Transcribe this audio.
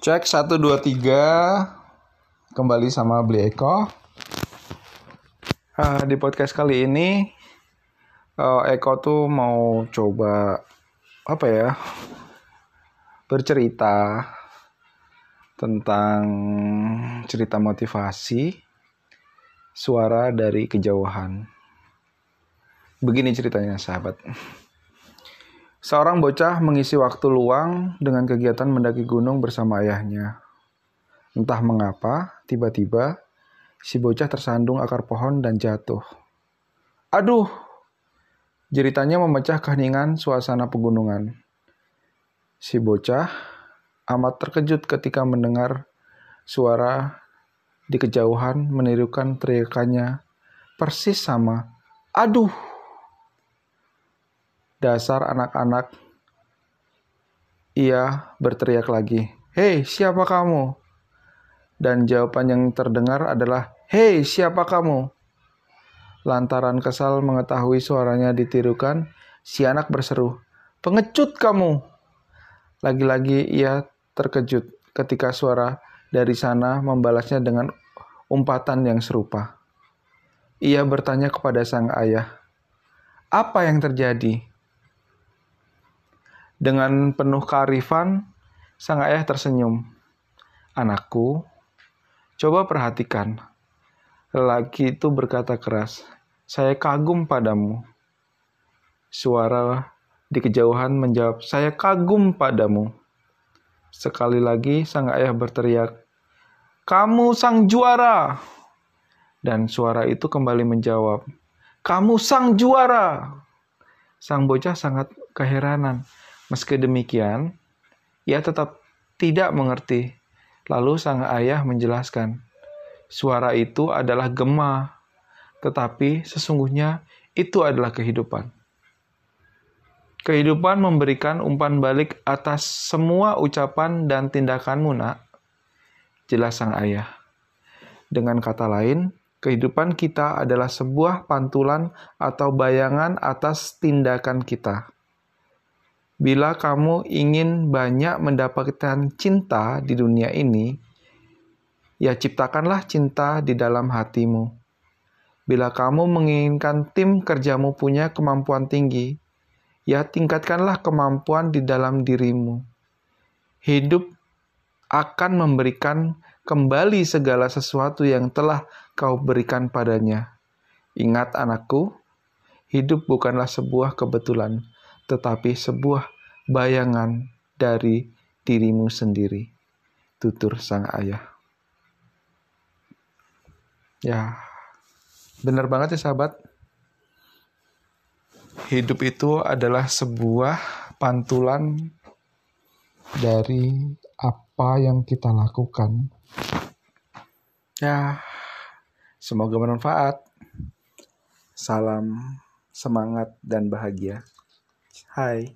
Cek 1 2 3 kembali sama Beli Eko. Uh, di podcast kali ini uh, Eko tuh mau coba apa ya? bercerita tentang cerita motivasi suara dari kejauhan. Begini ceritanya, sahabat. Seorang bocah mengisi waktu luang dengan kegiatan mendaki gunung bersama ayahnya. Entah mengapa, tiba-tiba si bocah tersandung akar pohon dan jatuh. Aduh! Jeritanya memecah keheningan suasana pegunungan. Si bocah amat terkejut ketika mendengar suara di kejauhan menirukan teriakannya persis sama. Aduh! Dasar anak-anak. Ia berteriak lagi. Hei, siapa kamu? Dan jawaban yang terdengar adalah, Hei, siapa kamu? Lantaran kesal mengetahui suaranya ditirukan, si anak berseru, Pengecut kamu! Lagi-lagi ia terkejut ketika suara dari sana membalasnya dengan umpatan yang serupa. Ia bertanya kepada sang ayah, "Apa yang terjadi?" Dengan penuh kearifan, sang ayah tersenyum. Anakku, coba perhatikan. Lelaki itu berkata keras, saya kagum padamu. Suara di kejauhan menjawab, saya kagum padamu. Sekali lagi sang ayah berteriak, kamu sang juara. Dan suara itu kembali menjawab, kamu sang juara. Sang bocah sangat keheranan Meski demikian, ia tetap tidak mengerti. Lalu sang ayah menjelaskan, suara itu adalah gema, tetapi sesungguhnya itu adalah kehidupan. Kehidupan memberikan umpan balik atas semua ucapan dan tindakanmu, nak. Jelas sang ayah. Dengan kata lain, kehidupan kita adalah sebuah pantulan atau bayangan atas tindakan kita. Bila kamu ingin banyak mendapatkan cinta di dunia ini, ya ciptakanlah cinta di dalam hatimu. Bila kamu menginginkan tim kerjamu punya kemampuan tinggi, ya tingkatkanlah kemampuan di dalam dirimu. Hidup akan memberikan kembali segala sesuatu yang telah kau berikan padanya. Ingat anakku, hidup bukanlah sebuah kebetulan, tetapi sebuah bayangan dari dirimu sendiri. Tutur sang ayah. Ya, benar banget ya sahabat. Hidup itu adalah sebuah pantulan dari apa yang kita lakukan. Ya, semoga bermanfaat. Salam semangat dan bahagia. Hi.